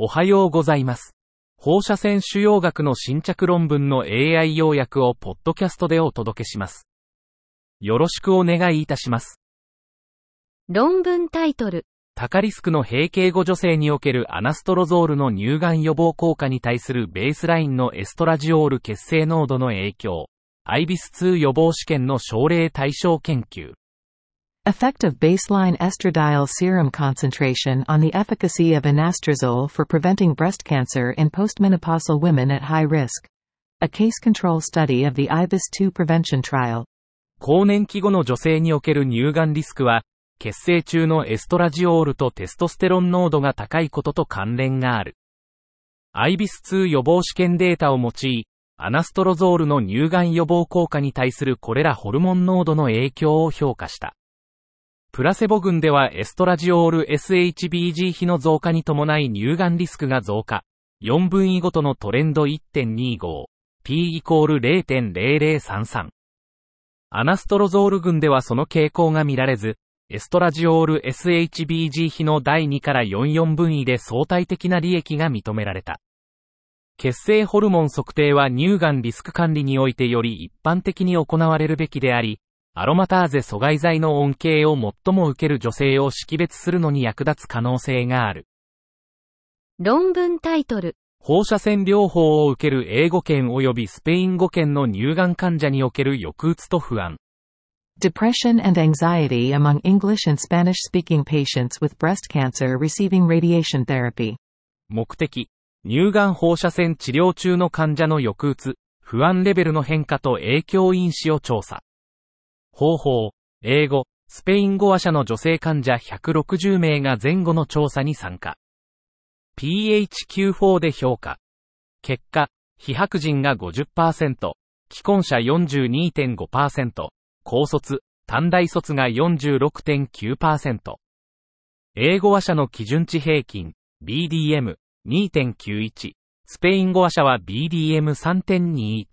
おはようございます。放射線腫瘍学の新着論文の AI 要約をポッドキャストでお届けします。よろしくお願いいたします。論文タイトル。高リスクの閉経後女性におけるアナストロゾールの乳がん予防効果に対するベースラインのエストラジオール血清濃度の影響。アイビス2予防試験の症例対象研究。Effect of baseline estradiol serum concentration on the efficacy of anastrozole for preventing breast cancer in postmenopausal women at high risk. A case control study of the IBIS-2 prevention trial. 更年期後の女性における乳がんリスクは、血清中のエストラジオールとテストステロン濃度が高いことと関連がある。アイビス2予防試験データを用い、アナストロゾールの乳がん予防効果に対するこれらホルモン濃度の影響を評価した。プラセボ群ではエストラジオール SHBG 比の増加に伴い乳がんリスクが増加。4分位ごとのトレンド1.25。P イコール0.0033。アナストロゾール群ではその傾向が見られず、エストラジオール SHBG 比の第2から44分位で相対的な利益が認められた。血清ホルモン測定は乳がんリスク管理においてより一般的に行われるべきであり、アロマターゼ阻害剤の恩恵を最も受ける女性を識別するのに役立つ可能性がある。論文タイトル。放射線療法を受ける英語圏及びスペイン語圏の乳がん患者における抑うつと不安。Depression and anxiety among English and Spanish speaking patients with breast cancer receiving radiation therapy. 目的、乳がん放射線治療中の患者の抑うつ、不安レベルの変化と影響因子を調査。方法、英語、スペイン語話者の女性患者160名が前後の調査に参加。PHQ4 で評価。結果、非白人が50%、既婚者42.5%、高卒、短大卒が46.9%。英語話者の基準値平均、BDM、2.91。スペイン語話者は BDM3.21。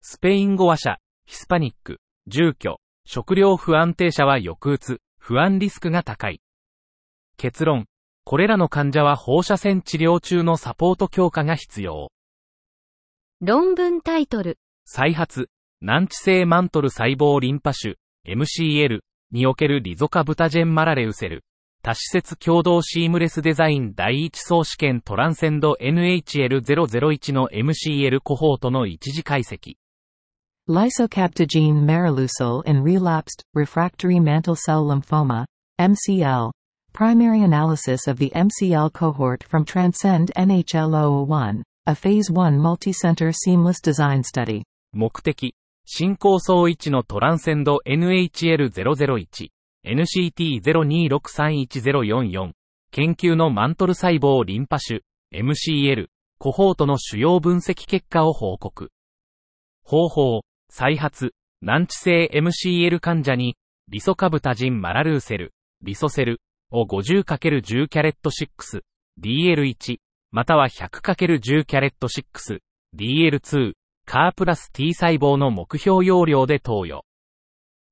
スペイン語話者、ヒスパニック、住居、食料不安定者は抑うつ、不安リスクが高い。結論。これらの患者は放射線治療中のサポート強化が必要。論文タイトル。再発、難治性マントル細胞リンパ腫、MCL におけるリゾカブタジェンマラレウセル。多施設共同シームレスデザイン第一層試験トランセンド NHL001 の MCL コホートの一次解析。Lysocaptogene marilucil in relapsed, refractory mantle cell lymphoma, MCL. Primary analysis of the MCL cohort from Transcend NHL001, a Phase 1 multicenter seamless design study. 目的、進行層1のトランセンド NHL001、NCT02631044、研究のマントル細胞リンパ腫、MCL、コホートの主要分析結果を報告。方法、 再発、難治性 MCL 患者に、リソカブタジンマラルーセル、リソセル、を 50×10 キャレット6、DL1、または 100×10 キャレット6、DL2、カープラス T 細胞の目標容量で投与。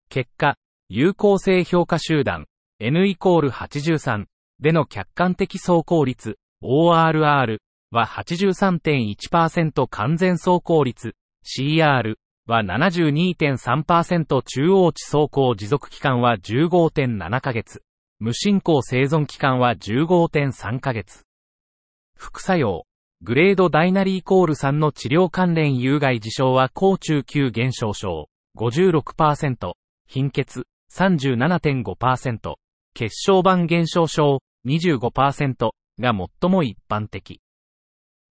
結果、有効性評価集団、N イコール83での客観的走行率、ORR は83.1%完全走行率、CR は72.3%中央値走行持続期間は15.7ヶ月。無進行生存期間は15.3ヶ月。副作用。グレードダイナリーコール3の治療関連有害事象は高中級減少症56%、貧血37.5%、血小板減少症25%が最も一般的。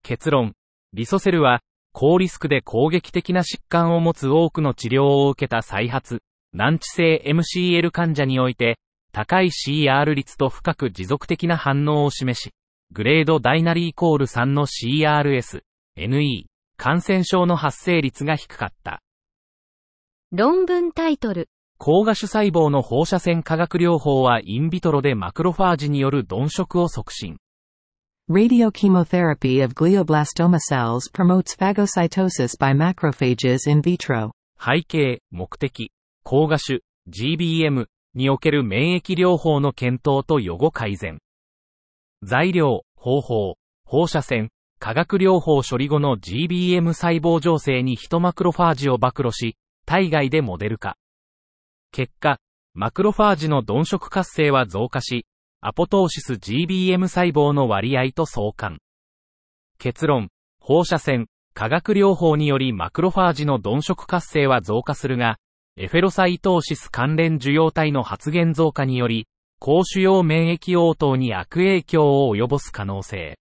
結論。リソセルは高リスクで攻撃的な疾患を持つ多くの治療を受けた再発、難治性 MCL 患者において、高い CR 率と深く持続的な反応を示し、グレードダイナリーイコール3の CRS、NE、感染症の発生率が低かった。論文タイトル。高画種細胞の放射線化学療法はインビトロでマクロファージによる鈍色を促進。Radiochemotherapy of glioblastoma cells promotes phagocytosis by macrophages in vitro. 背景、目的、高画種、GBM における免疫療法の検討と予後改善。材料、方法、放射線、化学療法処理後の GBM 細胞情勢にヒトマクロファージを暴露し、体外でモデル化。結果、マクロファージの鈍色活性は増加し、アポトーシス GBM 細胞の割合と相関。結論、放射線、化学療法によりマクロファージの鈍色活性は増加するが、エフェロサイトーシス関連受容体の発現増加により、高腫瘍免疫応答に悪影響を及ぼす可能性。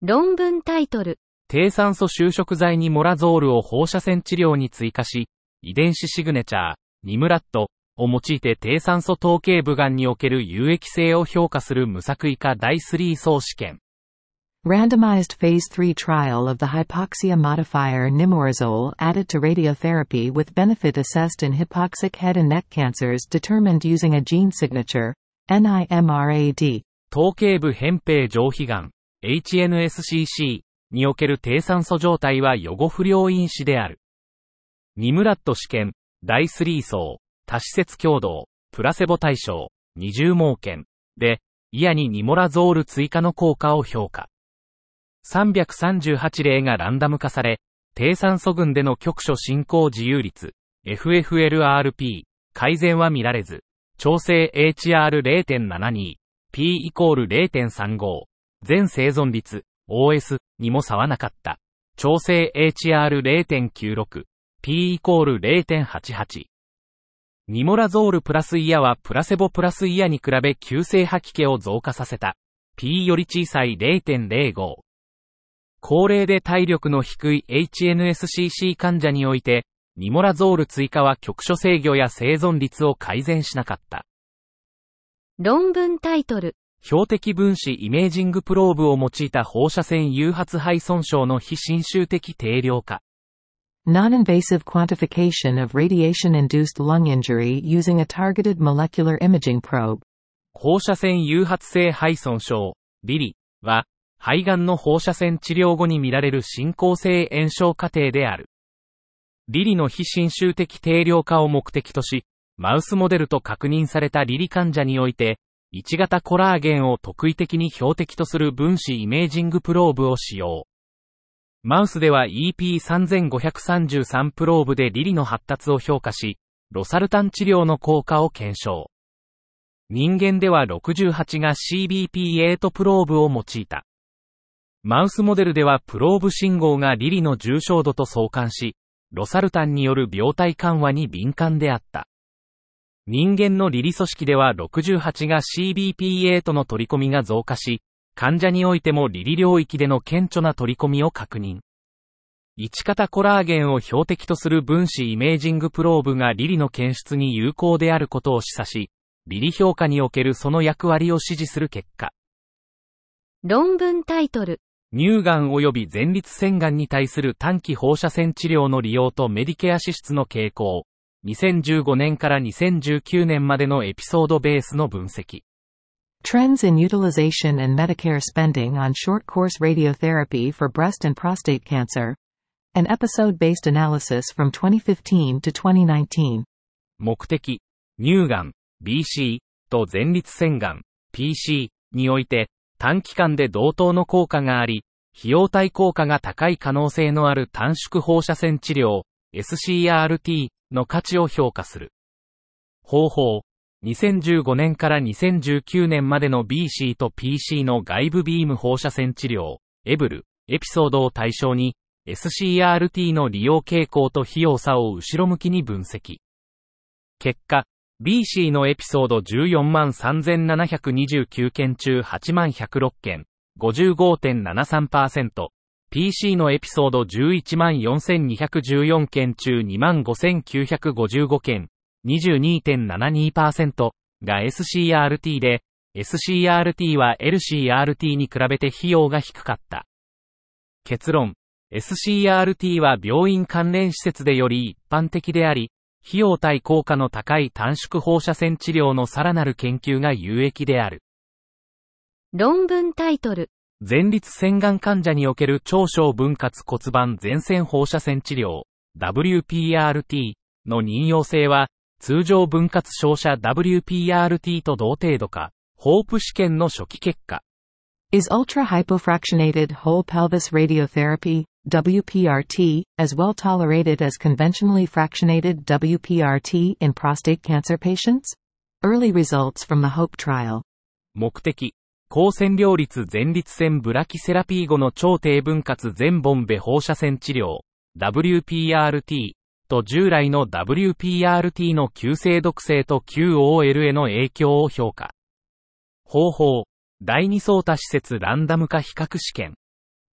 論文タイトル。低酸素収縮剤にモラゾールを放射線治療に追加し、遺伝子シグネチャー、ニムラットを用いて低酸素頭頸部がんにおける有益性を評価する無作為化第3層試験。Randomized Phase 3 trial of the hypoxia modifier nimorazole added to radiotherapy with benefit assessed in hypoxic head and neck cancers determined using a gene signature, NIMRAD. 頭頸部扁平上皮がん、HNSCC における低酸素状態は予後不良因子である。ニムラット試験、第3層、多施設共同、プラセボ対象、二重盲検で、イヤにニモラゾール追加の効果を評価。338例がランダム化され、低酸素群での局所進行自由率、FFLRP、改善は見られず、調整 HR0.72、P イコール0.35、全生存率、OS にも差はなかった。調整 HR0.96、P イコール0.88。ニモラゾールプラスイヤはプラセボプラスイヤに比べ急性吐き気を増加させた。P より小さい0.05。高齢で体力の低い HNSCC 患者において、ニモラゾール追加は局所制御や生存率を改善しなかった。論文タイトル。標的分子イメージングプローブを用いた放射線誘発肺損傷の非侵襲的定量化。Non-invasive quantification of radiation-induced lung injury using a targeted molecular imaging probe. 放射線誘発性肺損傷、リリは、肺がんの放射線治療後に見られる進行性炎症過程である。リリの非侵襲的定量化を目的とし、マウスモデルと確認されたリリ患者において、1型コラーゲンを特異的に標的とする分子イメージングプローブを使用。マウスでは EP3533 プローブでリリの発達を評価し、ロサルタン治療の効果を検証。人間では68が CBP8 プローブを用いた。マウスモデルではプローブ信号がリリの重症度と相関し、ロサルタンによる病態緩和に敏感であった。人間のリリ組織では68が CBP8 の取り込みが増加し、患者においてもリリ領域での顕著な取り込みを確認。1型コラーゲンを標的とする分子イメージングプローブがリリの検出に有効であることを示唆し、リリ評価におけるその役割を指示する結果。論文タイトル。乳がん及び前立腺がんに対する短期放射線治療の利用とメディケア支出の傾向。2015年から2019年までのエピソードベースの分析。Trends in utilization and Medicare spending on short course radiotherapy for breast and prostate cancer. An episode based analysis from 2015 to 2019. 目的、乳がん、BC と前立腺がん、PC において短期間で同等の効果があり、費用対効果が高い可能性のある短縮放射線治療、SCRT の価値を評価する。方法、2015年から2019年までの BC と PC の外部ビーム放射線治療、エブル、エピソードを対象に、SCRT の利用傾向と費用差を後ろ向きに分析。結果、BC のエピソード14万3729件中8万106件、55.73%、PC のエピソード11万4214件中2万5955件、22.72%が SCRT で、SCRT は LCRT に比べて費用が低かった。結論、SCRT は病院関連施設でより一般的であり、費用対効果の高い短縮放射線治療のさらなる研究が有益である。論文タイトル。前立腺がん患者における超小分割骨盤前線放射線治療 WPRT の任用性は通常分割照射 WPRT と同程度か、ホープ試験の初期結果。Is ultra-hypofractionated whole pelvis radiotherapy, WPRT, as well tolerated as conventionally fractionated WPRT in prostate cancer patients? Early results from the HOPE trial. 目的、高線量率前立腺ブラキセラピー後の超低分割全ボンベ放射線治療、WPRT と従来の WPRT の急性毒性と QOL への影響を評価。方法、第二相多施設ランダム化比較試験。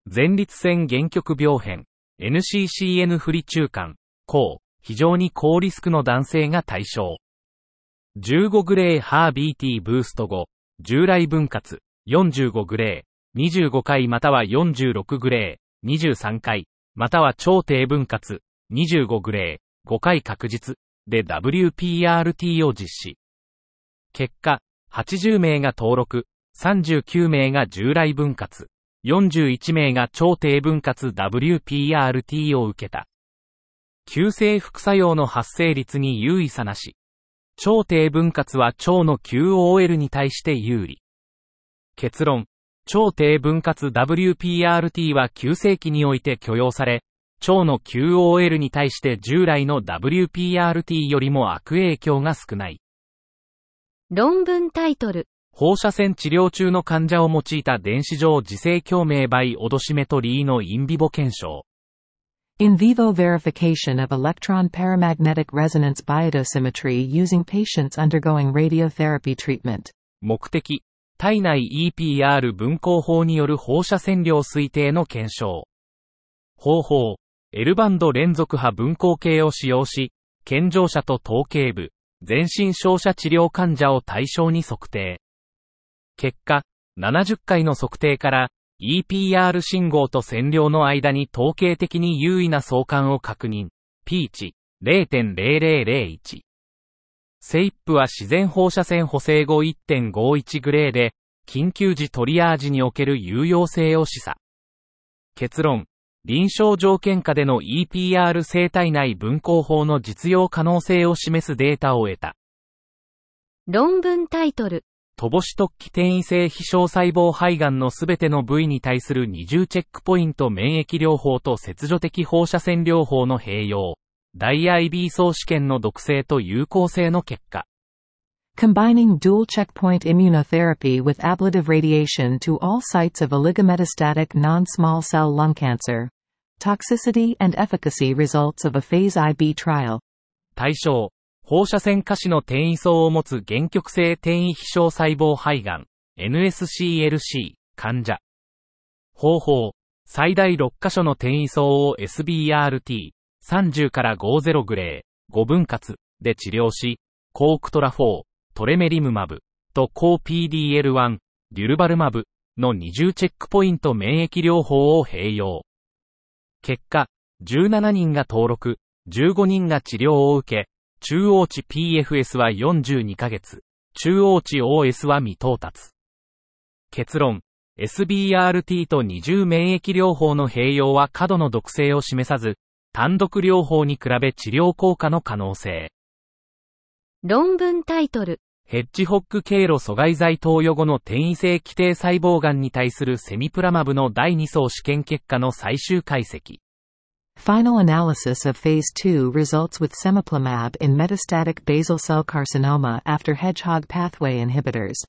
前立腺原曲病変、NCCN 不利中間、高、非常に高リスクの男性が対象。15グレーハー BT ブースト後、従来分割、45グレー、25回または46グレー、23回、または超低分割、25グレー、5回確実、で WPRT を実施。結果、80名が登録、39名が従来分割、41名が超低分割 WPRT を受けた。急性副作用の発生率に優位差なし。超低分割は腸の QOL に対して有利。結論。超低分割 WPRT は急性期において許容され、腸の QOL に対して従来の WPRT よりも悪影響が少ない。論文タイトル。放射線治療中の患者を用いた電子上磁性共鳴倍オドシメトリーのインビボ検証。In vivo verification of electron paramagnetic resonance biodosimetry using patients undergoing radiotherapy treatment. 目的、体内 EPR 分光法による放射線量推定の検証。方法、L バンド連続波分光計を使用し、健常者と頭頸部、全身照射治療患者を対象に測定。結果、70回の測定から、EPR 信号と線量の間に統計的に優位な相関を確認。P 値0.0001。セイップは自然放射線補正後1.51グレーで、緊急時トリアージにおける有用性を示唆。結論。臨床条件下での EPR 生体内分光法の実用可能性を示すデータを得た。論文タイトル。トボシ突起転移性非小細胞肺がんのすべての部位に対する二重チェックポイント免疫療法と切除的放射線療法の併用。大 IB 総試験の毒性と有効性の結果。Combining dual checkpoint immunotherapy with ablative radiation to all sites of oligometastatic non-small cell lung cancer. Toxicity and efficacy results of a phase IB trial. 対象、放射線可視の転移層を持つ原極性転移非小細胞肺がん、NSCLC、患者。方法、最大6箇所の転移層を SBRT、30から50グレー、5分割で治療し、コークトラ4、トレメリムマブと抗 PDL1、デュルバルマブの二重チェックポイント免疫療法を併用。結果、17人が登録、15人が治療を受け、中央値 PFS は42ヶ月、中央値 OS は未到達。結論、SBRT と二重免疫療法の併用は過度の毒性を示さず、単独療法に比べ治療効果の可能性。論文タイトル。ヘッジホック経路阻害剤投与後の転移性基底細胞癌に対するセミプラマブの第2層試験結果の最終解析。Final analysis of Phase 2 results with semiplimab in metastatic basal cell carcinoma after hedgehog pathway inhibitors.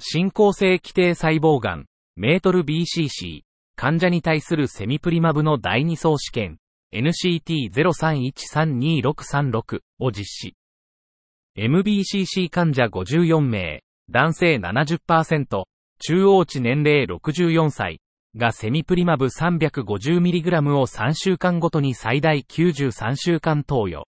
進行性基底細胞癌、メートル BCC、患者に対するセミプリマブの第2層試験、NCT03132636 を実施。MBCC 患者54名、男性70%、中央値年齢64歳、がセミプリマブ 350mg を3週間ごとに最大93週間投与。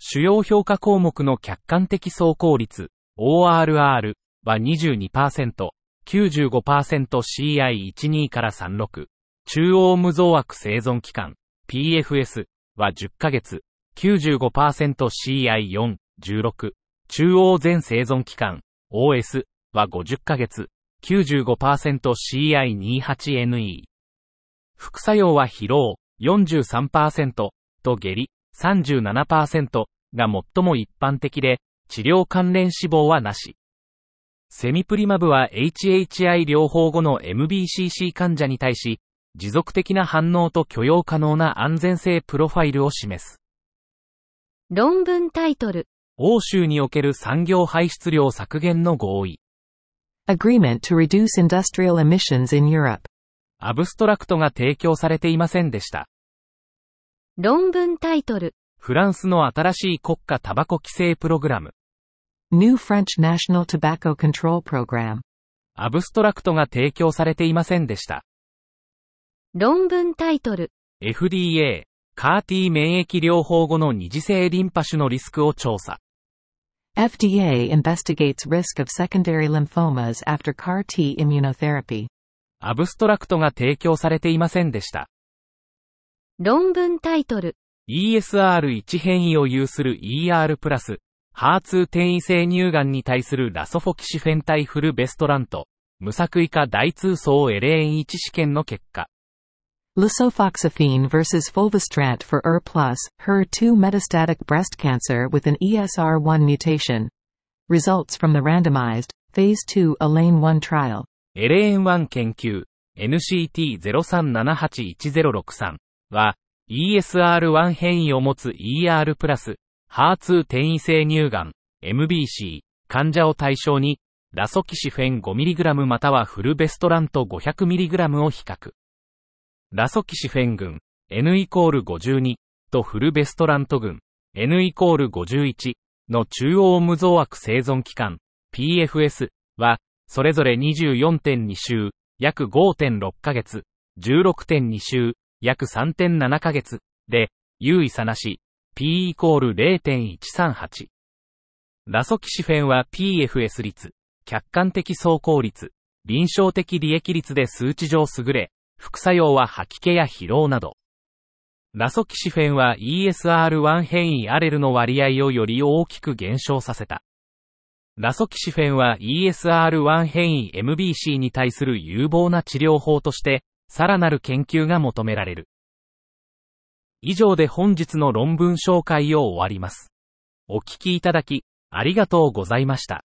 主要評価項目の客観的走行率、ORR は22%、95%CI12 から36、中央無増悪生存期間、PFS は10ヶ月、95%CI4、16、中央全生存期間、OS は50ヶ月、95%CI28NE。副作用は疲労。43%と下痢。37%が最も一般的で、治療関連死亡はなし。セミプリマブは HHI 療法後の MBCC 患者に対し、持続的な反応と許容可能な安全性プロファイルを示す。論文タイトル。欧州における産業排出量削減の合意。Agreement to reduce industrial emissions in Europe. アブストラクトが提供されていませんでした。論文タイトル。フランスの新しい国家タバコ規制プログラム。New French National Tobacco Control Program. アブストラクトが提供されていませんでした。論文タイトル。FDA、カーティ免疫療法後の二次性リンパ腫のリスクを調査。FDA investigates risk of secondary lymphomas after CAR T immunotherapy. アブストラクトが提供されていませんでした。論文タイトル。ESR1 変異を有する ER+, ハーツ転移性乳がんに対するラソフォキシフェンタイフルベストラント、無作為化大通層エレーン1試験の結果。Lisofoxifene versus fulvestrant for ER+, HER2 metastatic breast cancer with an ESR1 mutation. Results from the randomized, Phase 2 ELAINE-1 trial. エレーン1研究 NCT03781063 は ESR1 変異を持つ ER+, ハーツ転移性乳がん MBC 患者を対象にラソキシフェン 5mg またはフルベストラント 500mg を比較。ラソキシフェン群 N イコール52とフルベストラント群 N イコール51の中央無増悪生存期間 PFS はそれぞれ24.2週、約5.6ヶ月、16.2週、約3.7ヶ月で、優位差なし、P イコール0.138。ラソキシフェンは PFS 率、客観的走行率、臨床的利益率で数値上優れ、副作用は吐き気や疲労など。ラソキシフェンは ESR1 変異アレルの割合をより大きく減少させた。ラソキシフェンは ESR1 変異 MBC に対する有望な治療法として、さらなる研究が求められる。以上で本日の論文紹介を終わります。お聞きいただき、ありがとうございました。